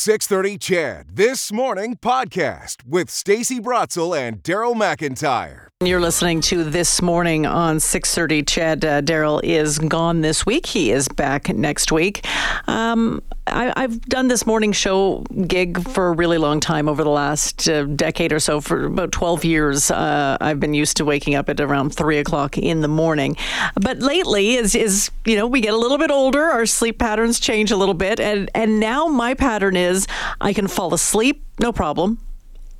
630 CHED This Morning podcast with Stacey Brotzel and Daryl McIntyre. You're listening to This Morning on 630 CHED. Uh, Daryl is gone this week. He is back next week. Um, I, have done this morning show gig for a really long time over the last uh, decade or so. For about 12 years, uh, I've been used to waking up at around 3 o'clock in the morning. But lately, is, is you know, we get a little bit older, our sleep patterns change a little bit. And, and now my pattern is I can fall asleep, no problem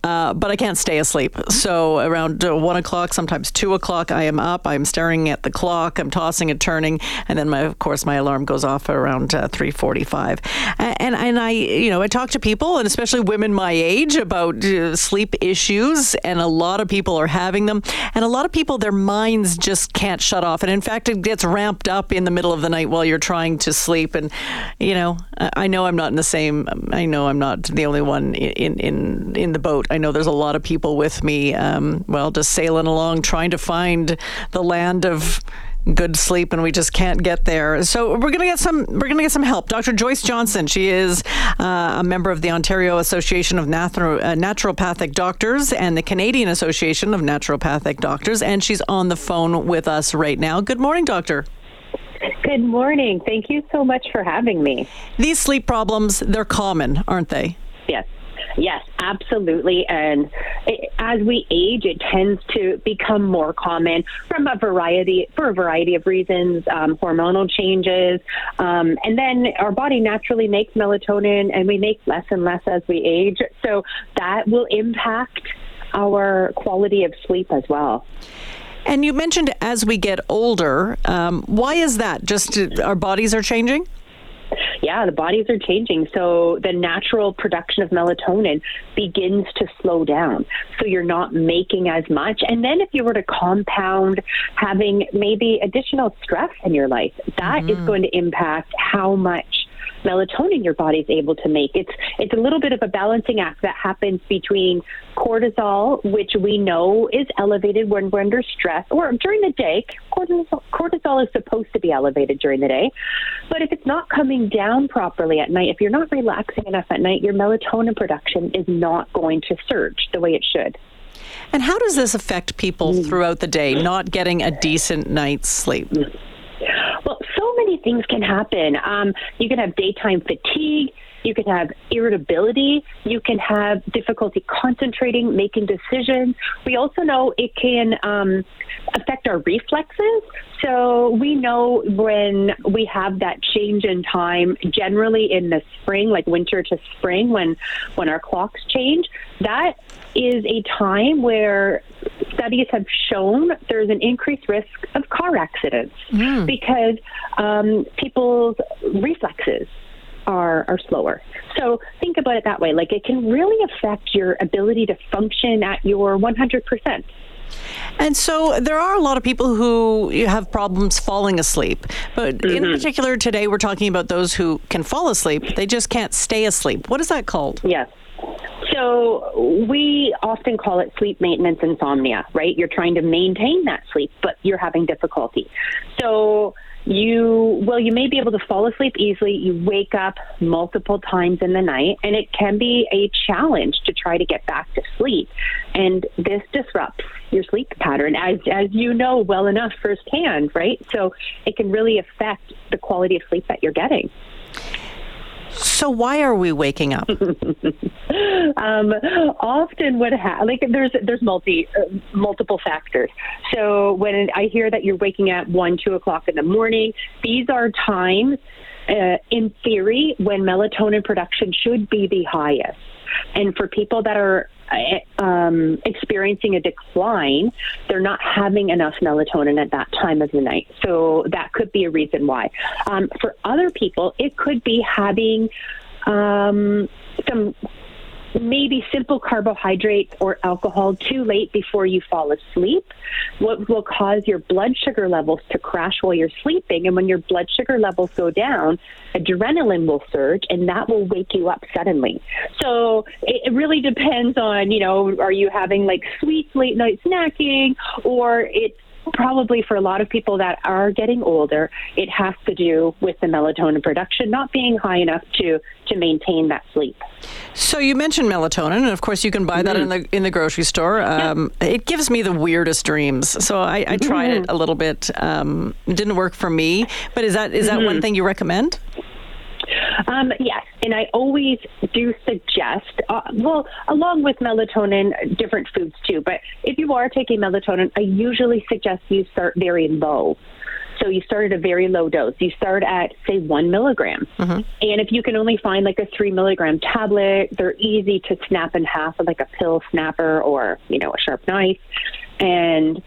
uh, but I can't stay asleep. So around uh, one o'clock, sometimes two o'clock, I am up. I'm staring at the clock. I'm tossing and turning, and then my, of course, my alarm goes off around uh, three forty-five. And and I, you know, I talk to people, and especially women my age, about uh, sleep issues, and a lot of people are having them, and a lot of people, their minds just can't shut off, and in fact, it gets ramped up in the middle of the night while you're trying to sleep. And you know, I know I'm not in the same. I know I'm not the only one in in in the boat. I know there's a lot of people with me, um, well, just sailing along, trying to find the land of good sleep and we just can't get there. So we're going to get some we're going to get some help. Dr. Joyce Johnson, she is uh, a member of the Ontario Association of uh, Naturopathic Doctors and the Canadian Association of Naturopathic Doctors and she's on the phone with us right now. Good morning, doctor. Good morning. Thank you so much for having me. These sleep problems, they're common, aren't they? Yes. Yes, absolutely. And it, as we age, it tends to become more common from a variety for a variety of reasons, um, hormonal changes, um, and then our body naturally makes melatonin, and we make less and less as we age. So that will impact our quality of sleep as well. And you mentioned as we get older, um, why is that? Just uh, our bodies are changing? Yeah, the bodies are changing. So the natural production of melatonin begins to slow down. So you're not making as much. And then if you were to compound having maybe additional stress in your life, that mm-hmm. is going to impact how much melatonin your body's able to make. It's it's a little bit of a balancing act that happens between cortisol, which we know is elevated when we're under stress or during the day. Cortisol, cortisol is supposed to be elevated during the day, but if it's not coming down properly at night, if you're not relaxing enough at night, your melatonin production is not going to surge the way it should. And how does this affect people mm. throughout the day, not getting a decent night's sleep? Many things can happen. Um, you can have daytime fatigue. You can have irritability. You can have difficulty concentrating, making decisions. We also know it can um, affect our reflexes. So we know when we have that change in time, generally in the spring, like winter to spring, when when our clocks change, that is a time where studies have shown there's an increased risk of car accidents mm. because um, people's reflexes are, are slower. So think about it that way. Like it can really affect your ability to function at your 100%. And so there are a lot of people who have problems falling asleep. But mm-hmm. in particular, today we're talking about those who can fall asleep, they just can't stay asleep. What is that called? Yes. So we often call it sleep maintenance insomnia, right? You're trying to maintain that sleep, but you're having difficulty. So you well you may be able to fall asleep easily. You wake up multiple times in the night and it can be a challenge to try to get back to sleep. And this disrupts your sleep pattern as as you know well enough firsthand right? So it can really affect the quality of sleep that you're getting so why are we waking up? um, often, what ha- like there's there's multi uh, multiple factors. So when I hear that you're waking at one two o'clock in the morning, these are times, uh, in theory, when melatonin production should be the highest. And for people that are uh, um, experiencing a decline, they're not having enough melatonin at that time of the night. So that could be a reason why. Um, for other people, it could be having um, some maybe simple carbohydrates or alcohol too late before you fall asleep, what will cause your blood sugar levels to crash while you're sleeping. And when your blood sugar levels go down, adrenaline will surge and that will wake you up suddenly. So it really depends on, you know, are you having like sweets, late night snacking or it's probably for a lot of people that are getting older, it has to do with the melatonin production not being high enough to to maintain that sleep. So you mentioned melatonin, and of course you can buy that mm-hmm. in the in the grocery store. Um, yeah. It gives me the weirdest dreams. So I, I tried mm-hmm. it a little bit. Um, it didn't work for me. But is that is that mm-hmm. one thing you recommend? Um, yes, and I always do suggest, uh, well, along with melatonin, different foods too. But if you are taking melatonin, I usually suggest you start very low. So you start at a very low dose. You start at, say, one milligram. Mm-hmm. And if you can only find like a three milligram tablet, they're easy to snap in half with like a pill snapper or, you know, a sharp knife. And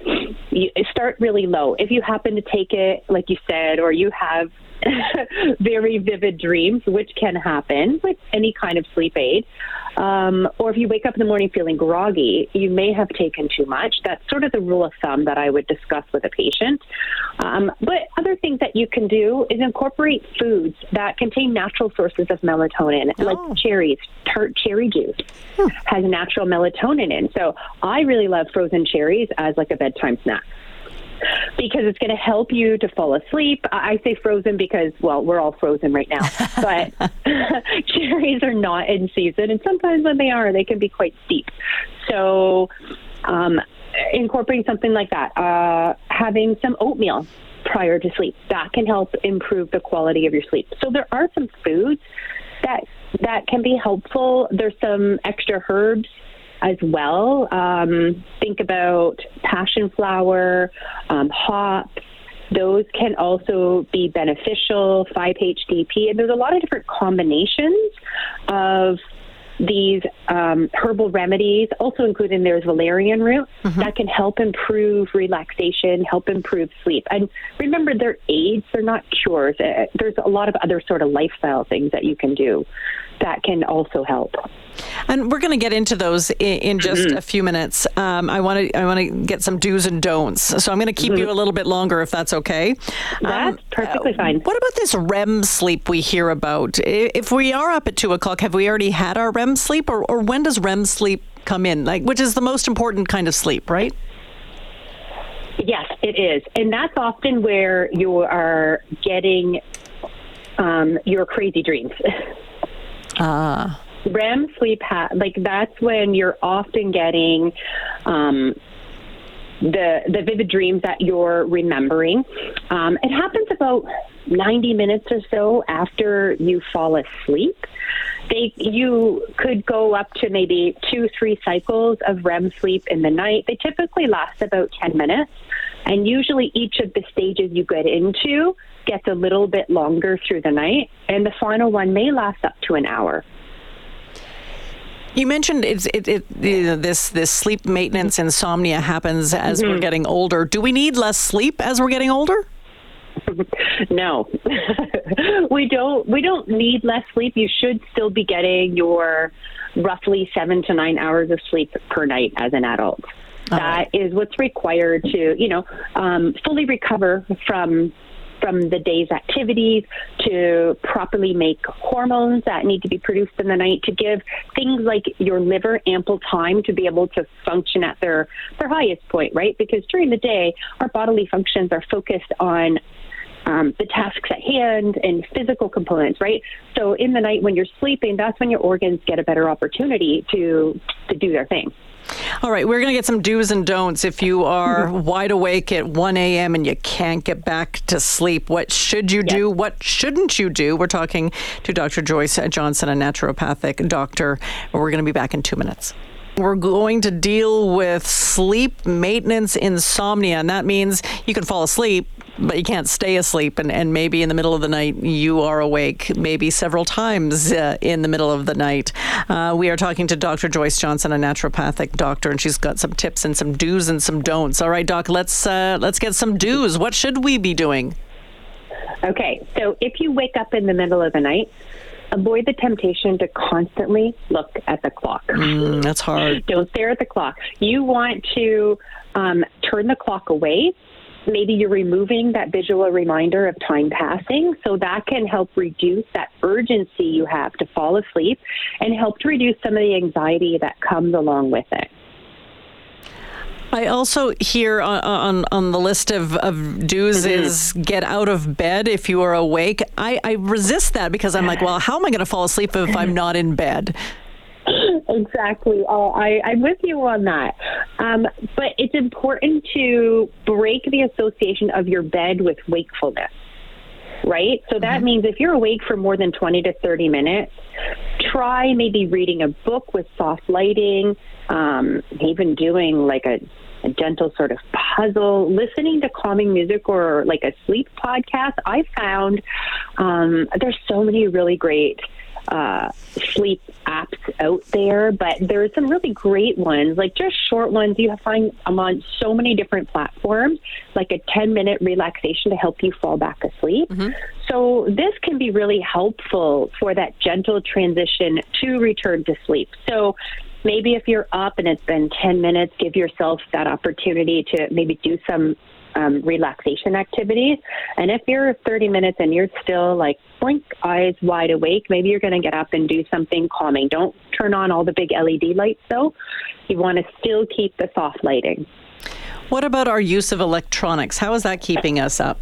you start really low. If you happen to take it, like you said, or you have very vivid dreams, which can happen with any kind of sleep aid. Um, or if you wake up in the morning feeling groggy, you may have taken too much. That's sort of the rule of thumb that I would discuss with a patient. Um, but other things that you can do is incorporate foods that contain natural sources of melatonin, oh. like cherries. Tart cherry juice hmm. has natural melatonin in. So I really love frozen cherries as like a bedtime snack because it's going to help you to fall asleep. I say frozen because, well, we're all frozen right now, but cherries are not in season, and sometimes when they are, they can be quite steep. So, um, incorporating something like that, uh, having some oatmeal prior to sleep, that can help improve the quality of your sleep. So, there are some foods that that can be helpful. There's some extra herbs as well. Um, think about passion flower, um, hops. Those can also be beneficial, 5-HTP, and there's a lot of different combinations of these um, herbal remedies, also including there's valerian root, mm-hmm. that can help improve relaxation, help improve sleep. And remember, they're aids, they're not cures. Uh, there's a lot of other sort of lifestyle things that you can do that can also help. And we're going to get into those in, in just mm-hmm. a few minutes. Um, I want to I want to get some do's and don'ts. So I'm going to keep mm-hmm. you a little bit longer if that's okay. That's um, perfectly fine. What about this REM sleep we hear about? If we are up at two o'clock, have we already had our REM sleep, or, or when does REM sleep come in? Like, which is the most important kind of sleep, right? Yes, it is, and that's often where you are getting um, your crazy dreams. Ah. REM sleep, ha- like that's when you're often getting um, the the vivid dreams that you're remembering. Um, it happens about 90 minutes or so after you fall asleep. They you could go up to maybe two three cycles of REM sleep in the night. They typically last about 10 minutes, and usually each of the stages you get into gets a little bit longer through the night, and the final one may last up to an hour. You mentioned it's it, it you know, this this sleep maintenance insomnia happens as mm-hmm. we're getting older. Do we need less sleep as we're getting older? no, we don't. We don't need less sleep. You should still be getting your roughly seven to nine hours of sleep per night as an adult. That right. is what's required to, you know, um, fully recover from from the day's activities to properly make hormones that need to be produced in the night to give things like your liver ample time to be able to function at their, their highest point, right? Because during the day, our bodily functions are focused on um, the tasks at hand and physical components, right? So in the night when you're sleeping, that's when your organs get a better opportunity to to do their thing. All right, we're going to get some do's and don'ts. If you are mm-hmm. wide awake at 1 a.m. and you can't get back to sleep, what should you do? What shouldn't you do? We're talking to Dr. Joyce Johnson, a naturopathic doctor. We're going to be back in two minutes. We're going to deal with sleep maintenance insomnia, and that means you can fall asleep, but you can't stay asleep. And, and maybe in the middle of the night, you are awake, maybe several times uh, in the middle of the night. Uh, we are talking to Dr. Joyce Johnson, a naturopathic doctor, and she's got some tips and some do's and some don'ts. All right, Doc, let's, uh, let's get some do's. What should we be doing? Okay, so if you wake up in the middle of the night, avoid the temptation to constantly look at the clock. Mm, that's hard. Don't stare at the clock. You want to um, turn the clock away. Maybe you're removing that visual reminder of time passing, so that can help reduce that urgency you have to fall asleep and help to reduce some of the anxiety that comes along with it. I also hear on on, on the list of, of do's mm-hmm. is get out of bed if you are awake. I, I resist that because I'm like, well, how am I going to fall asleep if I'm not in bed? exactly. Oh, I, I'm with you on that. Um, but it's important to break the association of your bed with wakefulness, right? So that mm-hmm. means if you're awake for more than 20 to 30 minutes, try maybe reading a book with soft lighting, um, even doing like a a gentle sort of puzzle, listening to calming music or like a sleep podcast. I found um, there's so many really great uh, sleep apps out there, but there are some really great ones, like just short ones. You find them on so many different platforms, like a 10 minute relaxation to help you fall back asleep. Mm-hmm. So, this can be really helpful for that gentle transition to return to sleep. So, maybe if you're up and it's been 10 minutes, give yourself that opportunity to maybe do some um, relaxation activities. And if you're 30 minutes and you're still like blink, eyes wide awake, maybe you're going to get up and do something calming. Don't turn on all the big LED lights though. You want to still keep the soft lighting. What about our use of electronics? How is that keeping us up?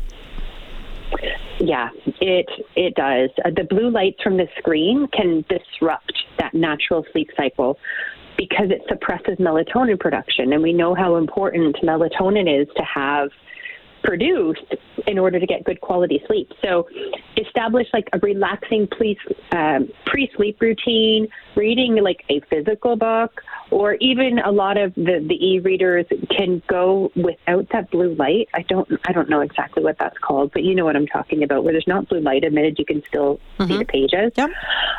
Yeah, it it does. Uh, the blue lights from the screen can disrupt that natural sleep cycle because it suppresses melatonin production. And we know how important melatonin is to have produced in order to get good quality sleep. So establish like a relaxing pre um, pre-sleep routine, reading like a physical book, or even a lot of the, the e-readers can go without that blue light. I don't I don't know exactly what that's called, but you know what I'm talking about. Where there's not blue light emitted, you can still mm-hmm. see the pages. Yep.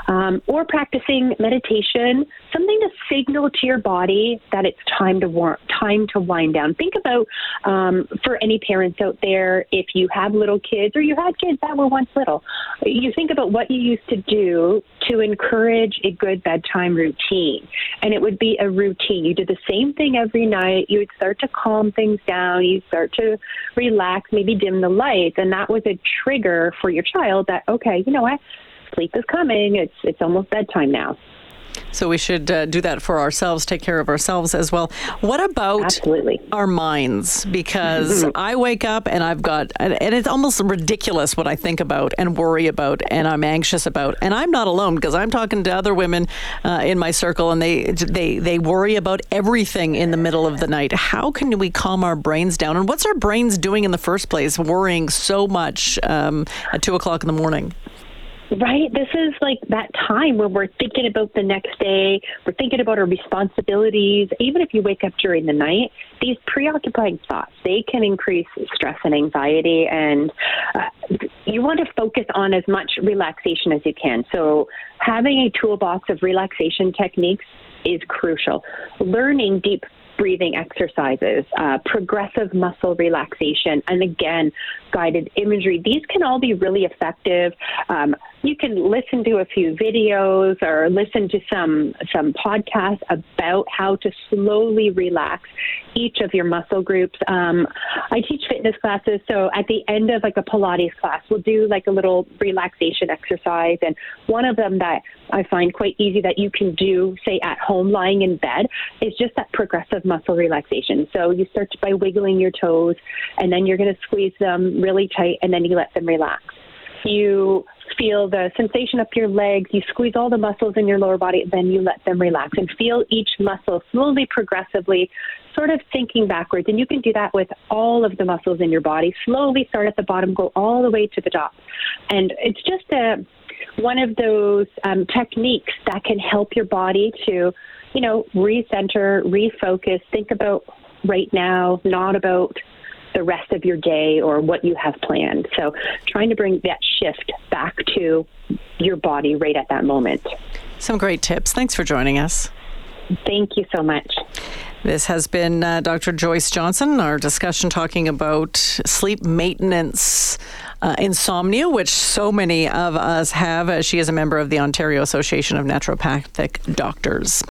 Um, or practicing meditation, something to signal to your body that it's time to war- time to wind down. Think about um, for any parents out there, if you have little kids or you had kids that were once little, you think about what you used to do to encourage a good bedtime routine, and it would be a routine. You did the same thing every night. You would start to calm things down. You start to relax, maybe dim the lights, and that was a trigger for your child that okay, you know what, sleep is coming. It's it's almost bedtime now. So we should uh, do that for ourselves, take care of ourselves as well. What about Absolutely. our minds? Because I wake up and I've got, and it's almost ridiculous what I think about and worry about and I'm anxious about. And I'm not alone because I'm talking to other women uh, in my circle and they, they, they worry about everything in the middle of the night. How can we calm our brains down? And what's our brains doing in the first place, worrying so much um, at two o'clock in the morning? Right. This is like that time where we're thinking about the next day. We're thinking about our responsibilities. Even if you wake up during the night, these preoccupying thoughts, they can increase stress and anxiety. And uh, you want to focus on as much relaxation as you can. So having a toolbox of relaxation techniques is crucial. Learning deep breathing exercises, uh, progressive muscle relaxation, and again, guided imagery. These can all be really effective. Um, you can listen to a few videos or listen to some some podcasts about how to slowly relax each of your muscle groups. Um, I teach fitness classes, so at the end of like a Pilates class, we'll do like a little relaxation exercise, and one of them that I find quite easy that you can do, say at home, lying in bed, is just that progressive muscle relaxation. So you start by wiggling your toes, and then you're going to squeeze them really tight, and then you let them relax. You feel the sensation up your legs, you squeeze all the muscles in your lower body, then you let them relax and feel each muscle slowly, progressively, sort of sinking backwards. And you can do that with all of the muscles in your body. Slowly start at the bottom, go all the way to the top. And it's just a one of those um, techniques that can help your body to, you know, recenter, refocus, think about right now, not about the rest of your day or what you have planned. So, trying to bring that shift back to your body right at that moment. Some great tips. Thanks for joining us. Thank you so much. This has been uh, Dr. Joyce Johnson, our discussion talking about sleep maintenance. Uh, insomnia, which so many of us have. Uh, she is a member of the Ontario Association of Naturopathic Doctors.